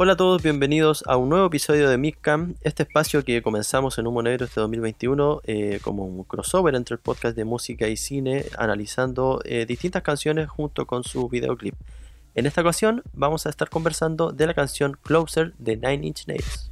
Hola a todos, bienvenidos a un nuevo episodio de Midcam, este espacio que comenzamos en Humo Negro este 2021 eh, como un crossover entre el podcast de música y cine, analizando eh, distintas canciones junto con su videoclip. En esta ocasión vamos a estar conversando de la canción Closer de Nine Inch Nails.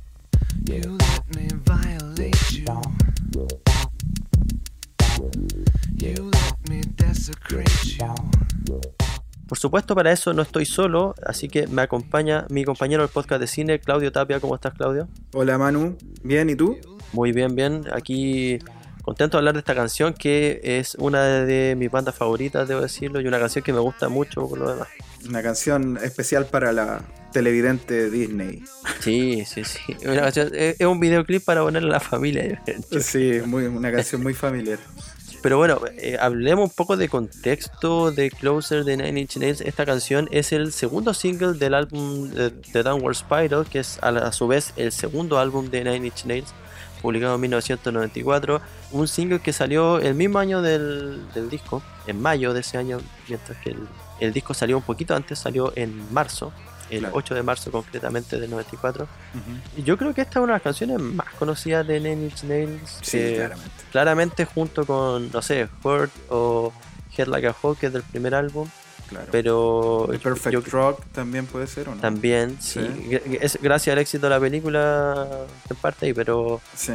Me. Por supuesto, para eso no estoy solo, así que me acompaña mi compañero del podcast de cine, Claudio Tapia. ¿Cómo estás, Claudio? Hola Manu, bien, ¿y tú? Muy bien, bien. Aquí contento de hablar de esta canción que es una de mis bandas favoritas, debo decirlo, y una canción que me gusta mucho por lo demás. Una canción especial para la televidente Disney. Sí, sí, sí. Una canción- es es un videoclip para ponerle a la familia. Sí, muy, una canción muy familiar. Pero bueno, eh, hablemos un poco de contexto de Closer de Nine Inch Nails. Esta canción es el segundo single del álbum de, Downward Spiral, que es a, su vez el segundo álbum de Nine Inch Nails, publicado en 1994. Un single que salió el mismo año del, del disco, en mayo de ese año, mientras que el disco salió un poquito antes, salió en marzo, el Claro. 8 de marzo concretamente del 94. Ujú. Y yo creo que esta es una de las canciones más conocidas de Nine Inch Nails. Sí, eh, claramente. claramente junto con, no sé, Hurt o Head Like a Hawk, que es del primer álbum, Claro. pero El Perfect yo- Rock también puede ser, ¿o no? también, sí, Sí. gra- es gracias al éxito de la película en parte pero, Sí.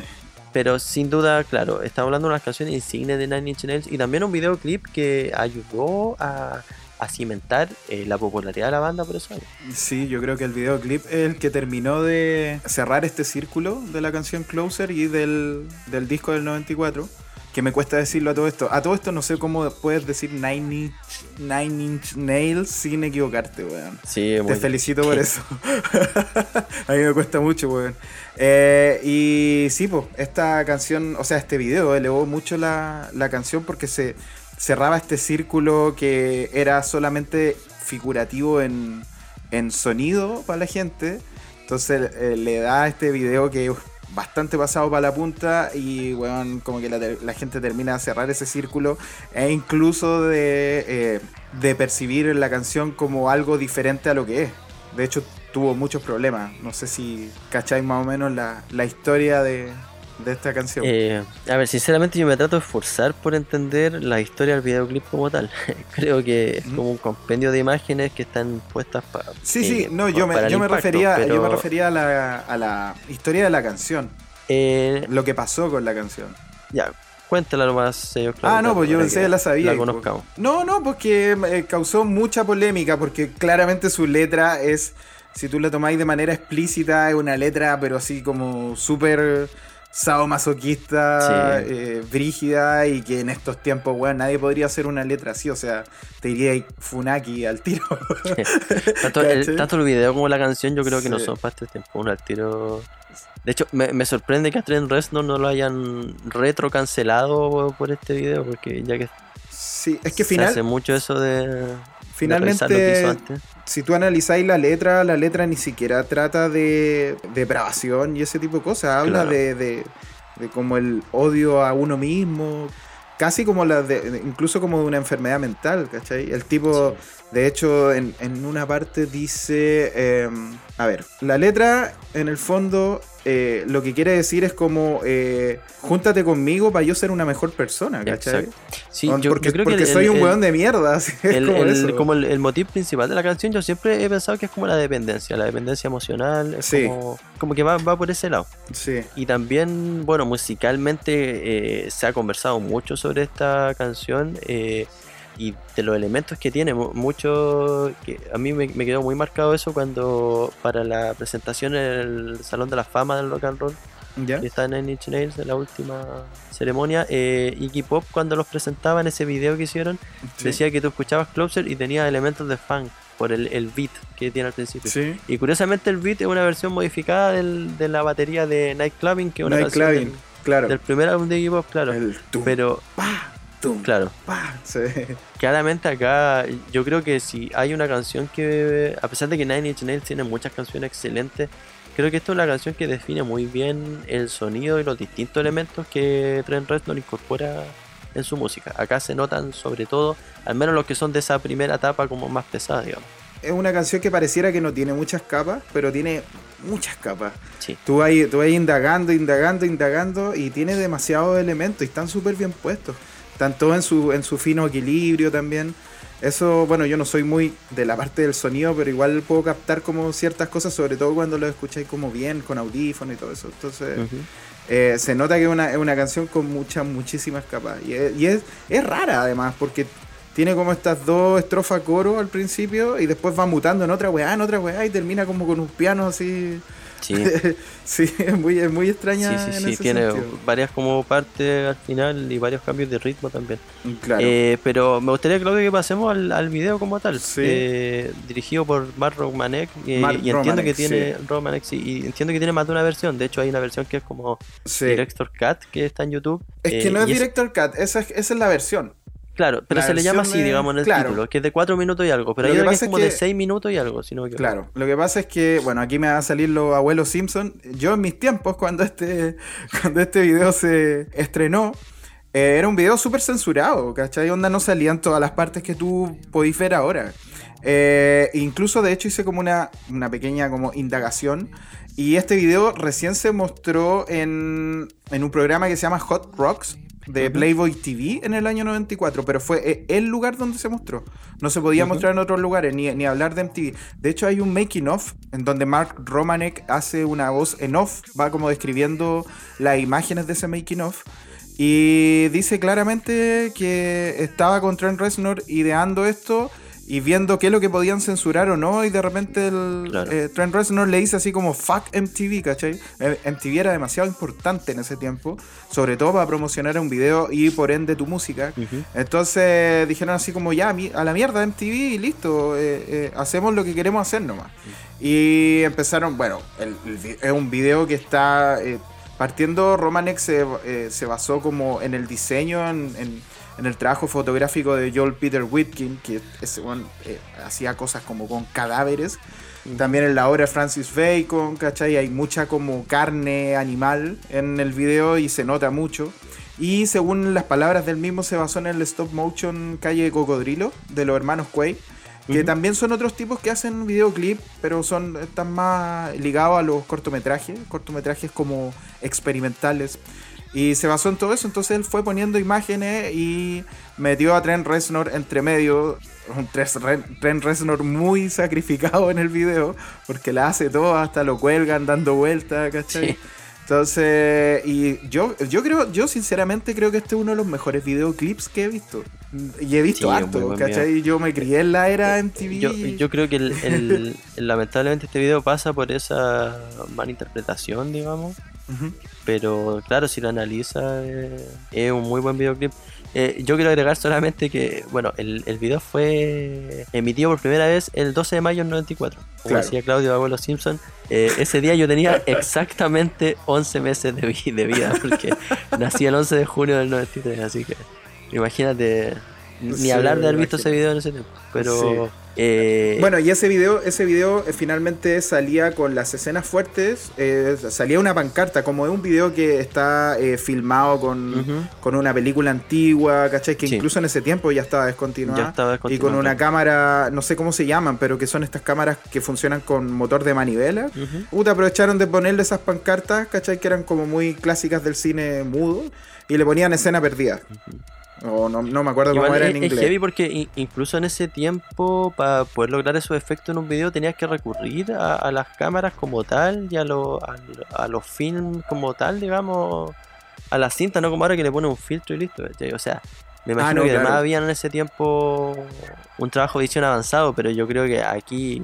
pero sin duda, claro, estamos hablando de unas canciones insignes de Nine Inch Nails y también un videoclip que ayudó a, a cimentar eh, la popularidad de la banda por eso. Sí, yo creo que el videoclip es el que terminó de cerrar este círculo de la canción Closer y del, del disco del 94. Que me cuesta decirlo a todo esto. A todo esto no sé cómo puedes decir Nine Inch, Nine Inch Nails sin equivocarte, weón. Sí, Te muy- felicito por eso. a mí me cuesta mucho, weón. Eh, y sí, pues, esta canción, o sea, este video elevó mucho la, la canción porque se cerraba este círculo que era solamente figurativo en, en sonido para la gente. Entonces eh, le da este video que es bastante pasado para la punta y, weón, como que la, la gente termina de cerrar ese círculo e incluso de, eh, de percibir la canción como algo diferente a lo que es. De hecho, tuvo muchos problemas. No sé si cacháis más o menos la, la historia de, de esta canción. Eh, a ver, sinceramente yo me trato de esforzar por entender la historia del videoclip como tal. Creo que es como un compendio de imágenes que están puestas para... sí, sí, no, yo me, yo me refería, yo me refería a la, a la historia de la canción. Eh, Lo que pasó con la canción. ya, cuéntala nomás, Ah, no, pues yo pensé que la sabía. La pues, conozcamos. No, no, porque eh, causó mucha polémica, porque claramente su letra es, si tú la tomáis de manera explícita, es una letra, pero así como súper sadomasoquista, Sí. eh, brígida, y que en estos tiempos, weón, nadie podría hacer una letra así, o sea, te diría Funaki al tiro. Tanto el, ¿Cachai? tanto el video como la canción yo creo que no son parte del tiempo, uno al tiro... De hecho, me, me sorprende que a Trent Reznor no lo hayan retro cancelado por este video, porque ya que, sí, es que se final, hace mucho eso de, finalmente antes. si tú analizáis la letra, la letra ni siquiera trata de depravación y ese tipo de cosas. Habla Claro. de, de, de como el odio a uno mismo. Casi como la de, incluso como de una enfermedad mental, ¿cachai? El tipo, de hecho, en, en una parte dice, eh, a ver, la letra en el fondo eh, lo que quiere decir es como, eh, júntate conmigo para yo ser una mejor persona, ¿cachai? Sí, yo, porque yo creo que porque el- soy un el- weón de mierda, así, es el, como el- eso. como el, el motivo principal de la canción, yo siempre he pensado que es como la dependencia, la dependencia emocional, es Sí. como, como que va, va por ese lado. Sí. Y también, bueno, musicalmente eh, se ha conversado mucho sobre esta canción eh, y de los elementos que tiene, mu- mucho, que a mí me, me quedó muy marcado eso cuando para la presentación en el Salón de la Fama del Rock and Roll, ¿Ya? que está en Inch Nails, en la última ceremonia, eh, Iggy Pop cuando los presentaba en ese video que hicieron, Sí. decía que tú escuchabas Closer y tenía elementos de funk por el, el beat que tiene al principio. Sí. Y curiosamente el beat es una versión modificada del- de la batería de Night Clubbing, que es una Night Clubbing, del, claro. del primer álbum de Iggy Pop, claro. El Pero, pa, tum, claro, pa. Sí. claramente acá yo creo que si hay una canción que, a pesar de que Nine Inch Nails tiene muchas canciones excelentes, creo que esta es una canción que define muy bien el sonido y los distintos elementos que Trent Reznor incorpora en su música. Acá se notan sobre todo, al menos los que son de esa primera etapa como más pesada, digamos. es una canción que pareciera que no tiene muchas capas, pero tiene muchas capas. Sí. Tú vas, tú indagando, indagando, indagando y tiene demasiados elementos y están súper bien puestos. Están todos en su, en su fino equilibrio también. Eso, bueno, yo no soy muy de la parte del sonido, pero igual puedo captar como ciertas cosas, sobre todo cuando lo escucháis como bien, con audífono y todo eso. Entonces, eh, se nota que es una, una canción con muchas, muchísimas capas. Y, es, y es, es rara además, porque tiene como estas dos estrofas coro al principio y después va mutando en otra weá, en otra weá y termina como con un piano así. Sí. sí, es muy, es muy extraña. Sí, sí, en sí, ese tiene sentido. varias como partes al final y varios cambios de ritmo también. Claro. Eh, pero me gustaría, Claudio, que pasemos al, al video como tal. Sí. Eh, dirigido por Mark Romanek. eh, Mark y entiendo Romanek, que tiene sí. Romanek, sí, y entiendo que tiene más de una versión. De hecho, hay una versión que es como. Director Cut, que está en YouTube. Es Eh, que no es Director Cut, esa es, esa es la versión. Claro, pero la se le llama así, de- digamos, en el claro. título, que es de 4 minutos y algo. Pero hay que una que es como de que- 6 minutos y algo, si no me. Claro, lo que pasa es que, bueno, aquí me van a salir los abuelos Simpson. Yo en mis tiempos, cuando este, cuando este video se estrenó, eh, era un video súper censurado, ¿cachai? Onda no salían todas las partes que tú podís ver ahora. Eh, incluso, de hecho, hice como una, una pequeña como indagación. Y este video recién se mostró en, en un programa que se llama Hot Rocks de. Playboy TV en el año 94, pero fue eh, el lugar donde se mostró. No se podía mostrar en otros lugares, ni, ni hablar de MTV. De hecho, hay un making of en donde Mark Romanek hace una voz en off, va como describiendo las imágenes de ese making of. Y dice claramente que estaba con Trent Reznor ideando esto y viendo qué es lo que podían censurar o no. Y de repente el, Claro. eh, Trent Reznor le dice así como fuck MTV, ¿cachai? Eh, MTV era demasiado importante en ese tiempo, sobre todo para promocionar un video y por ende tu música. Entonces dijeron así como ya, a la mierda MTV y listo, eh, eh, hacemos lo que queremos hacer nomás. Y empezaron, bueno, es un video que está partiendo, Romanek se, se basó como en el diseño, en, en- en el trabajo fotográfico de Joel Peter Whitkin, que ese eh, hacía cosas como con cadáveres. También en la obra de Francis Bacon, ¿cachai? Hay mucha como carne animal en el video y se nota mucho. Y según las palabras del mismo, se basó en el stop motion Calle de Cocodrilo de los hermanos Quay, que también son otros tipos que hacen videoclip, pero son están más ligados a los cortometrajes, cortometrajes como experimentales. Y se basó en todo eso, entonces él fue poniendo imágenes y metió a Trent Reznor entre medio, un Trent Reznor muy sacrificado en el video, porque la hace todo, hasta lo cuelgan dando vueltas, ¿cachai? Sí. Entonces, y yo, yo creo, yo sinceramente creo que este es uno de los mejores videoclips que he visto. Y he visto Sí, harto, ¿cachai? Yo me crié en la era MTV. Yo, yo creo que el, el- el- lamentablemente este video pasa por esa mala interpretación, digamos. Pero claro, si lo analiza, eh, es un muy buen videoclip. Eh, yo quiero agregar solamente que, bueno, el, el video fue emitido por primera vez el 12 de mayo del 94. Como Claro. decía Claudio Abuelo Simpson, eh, ese día yo tenía exactamente 11 meses de, vi- de vida, porque nací el 11 de junio del 93, así que imagínate, ni Sí, hablar de haber visto ese video en ese tiempo. Pero, Sí. Eh, Bueno, y ese video, ese video eh, finalmente salía con las escenas fuertes, eh, salía una pancarta, como es un video que está filmado con, con una película antigua, ¿cachai? Que Sí. incluso en ese tiempo ya estaba descontinuada. Ya estaba y con una cámara, no sé cómo se llaman, pero que son estas cámaras que funcionan con motor de manivela. Ujú. Puta, aprovecharon de ponerle esas pancartas, ¿cachai? Que eran como muy clásicas del cine mudo. Y le ponían escena perdida. O no, no me acuerdo Igual cómo era es, en es inglés. heavy porque incluso en ese tiempo, para poder lograr esos efectos en un video, tenías que recurrir a, a las cámaras como tal y a, lo- a, a los films como tal, digamos, a la cinta, no como ahora que le pone un filtro y listo. O sea, me imagino Ah, no, que además claro. habían en ese tiempo un trabajo de edición avanzado, pero yo creo que aquí,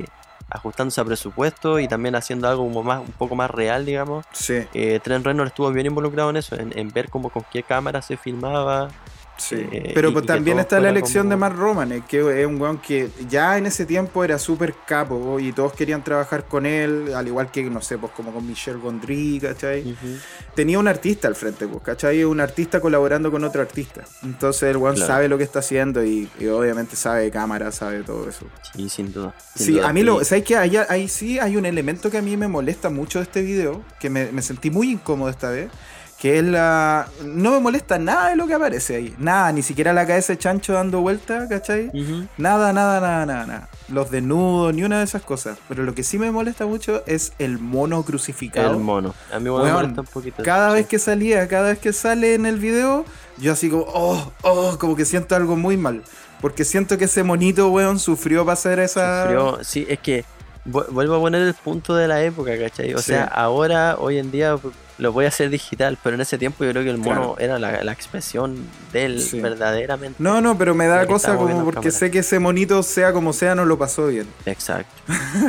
ajustándose a presupuesto y también haciendo algo como más, un poco más real, digamos, Sí, eh, Trent estuvo bien involucrado en eso, en, en ver cómo con qué cámara se filmaba. Sí. eh, Pero y- pues y que también está la elección como- de Mark Romanek, que es un weón que ya en ese tiempo era súper capo y todos querían trabajar con él, al igual que, no sé, pues como con Michel Gondry, ¿cachai? Tenía un artista al frente, pues, ¿cachai? Un artista colaborando con otro artista. Entonces el weón Claro. sabe lo que está haciendo y, y obviamente sabe de cámara, sabe de todo eso. Sí, sin duda. sin Sí, duda. a mí lo, ¿sabes qué? Ahí, ahí sí hay un elemento que a mí me molesta mucho de este video, que me, me sentí muy incómodo esta vez, Que es la. No me molesta nada de lo que aparece ahí. Nada, ni siquiera la cabeza de chancho dando vuelta, ¿cachai? Nada, nada, nada, nada, nada. Los desnudos, ni una de esas cosas. Pero lo que sí me molesta mucho es el mono crucificado. El mono. A mí me molesta un poquito. Cada sí. vez que salía, cada vez que sale en el video, yo así como, oh, oh, como que siento algo muy mal. Porque siento que ese monito, weón, sufrió para hacer esa. Sufrió- sí, es que vu- vuelvo a poner el punto de la época, ¿cachai? O Sí. sea, ahora, hoy en día, lo voy a hacer digital, pero en ese tiempo yo creo que el mono Claro. era la, la expresión de él Sí. verdaderamente. No, no, pero me da cosa como porque sé que ese monito, sea como sea, no lo pasó bien. Exacto.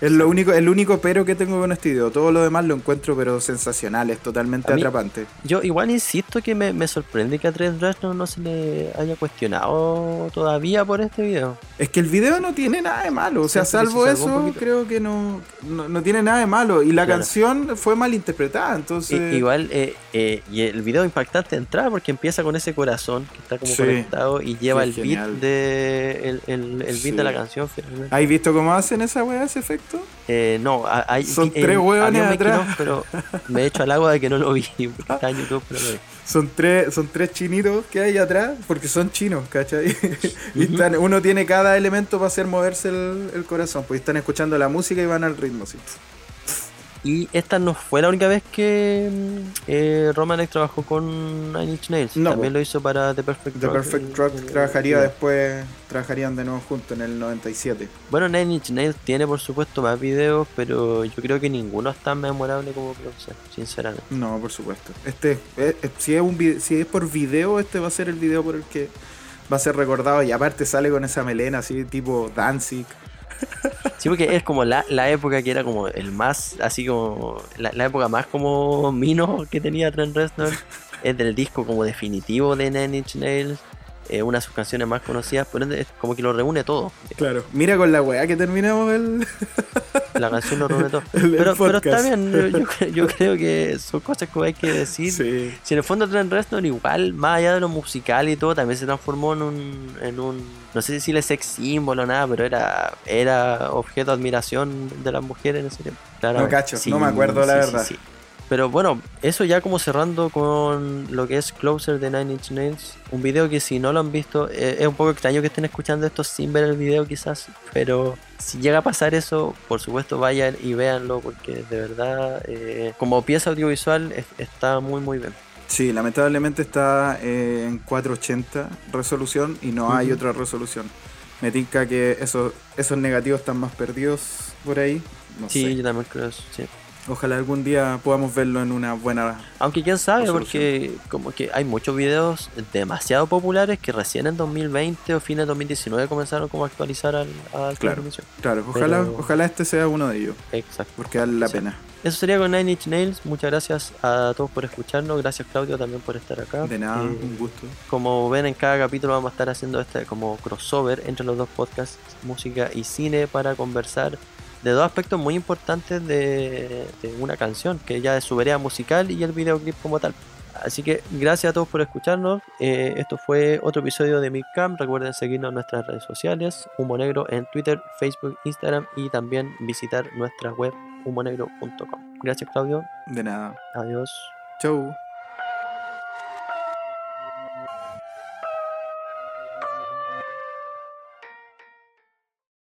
Es lo único, el único pero que tengo con este video. Todo lo demás lo encuentro pero sensacional, es totalmente mí- atrapante. Yo igual insisto que me, me sorprende que a Trent Reznor no se le haya cuestionado todavía por este video. Es que el video no tiene nada de malo. O sea, salvo eso, creo que no, no, no tiene nada de malo. Y la Claro. canción fue mal interpretada, entonces. I- igual, eh, eh, y el video impactante de entrada porque empieza con ese corazón que está como Sí. conectado y lleva el beat de el, el- el beat Sí. de la canción finalmente. ¿Has visto cómo hacen esa weá, ese efecto? Eh, no, hay, Son vi- tres eh, hueones atrás. pero me he hecho al agua de que no lo vi porque está en YouTube, pero lo vi. Son tres, son tres chinitos que hay atrás, porque son chinos, ¿cachai? y están- uno tiene cada elemento para hacer moverse el, el corazón, pues están escuchando la música y van al ritmo, sí. Y esta no fue la única vez que mm, eh, Romanek trabajó con Nine Inch Nails. No, También po. lo hizo para The Perfect The Rock, Perfect el- Rock el- trabajaría después, trabajarían de nuevo juntos en el 97. Bueno, Nine Inch Nails tiene por supuesto más videos, pero yo creo que ninguno es tan memorable como Closer, sinceramente. No, por supuesto. Este, eh, eh, si, es un, si es por video, este va a ser el video por el que va a ser recordado. Y aparte sale con esa melena así, tipo Danzig. Sí, porque es como la, la época que era como el más, así como, la, época más como mino que tenía Trent Reznor. Es del disco como definitivo de Nine Inch Nails. eh, una de sus canciones más conocidas, pero es como que lo reúne todo. Claro. Mira con la weá que terminamos el. La canción lo reúne todo. Pero, pero está bien, yo, yo cre- yo creo que son cosas que hay que decir. Sí. Si en el fondo Trent Reznor igual, más allá de lo musical y todo, también se transformó en un, en un no sé si decirle sex símbolo o nada, pero era, era objeto de admiración de las mujeres en ese tiempo. No cacho, no me acuerdo, la verdad. Pero bueno, eso ya como cerrando con lo que es Closer de Nine Inch Nails, un video que si no lo han visto, eh, es un poco extraño que estén escuchando esto sin ver el video quizás, pero si llega a pasar eso, por supuesto vayan y véanlo porque de verdad eh, como pieza audiovisual es- está muy muy bien. Sí, lamentablemente está eh, en 480 resolución y no hay otra resolución. Me tinca que esos, esos negativos están más perdidos por ahí. No sí, sé. yo también creo eso, sí. Ojalá algún día podamos verlo en una buena. Aunque quién sabe, porque como que hay muchos videos demasiado populares que recién en 2020 o fines de 2019 comenzaron como a actualizar al, al Claro. transmisión. Claro, ojalá, Pero- ojalá este sea uno de ellos, Exacto. porque vale la Sí. pena. Eso sería con Nine Inch Nails. Muchas gracias a todos por escucharnos. Gracias Claudio también por estar acá. De nada, Eh, un gusto. como ven en cada capítulo vamos a estar haciendo este como crossover entre los dos podcasts, música y cine, para conversar de dos aspectos muy importantes de, de una canción, que ya es su vereda musical y el videoclip como tal. Así que gracias a todos por escucharnos. Eh, esto fue otro episodio de Midcam. Recuerden seguirnos en nuestras redes sociales, Humo Negro en Twitter, Facebook, Instagram y también visitar nuestra web humonegro.com. Gracias Claudio. De nada. Adiós. Chau.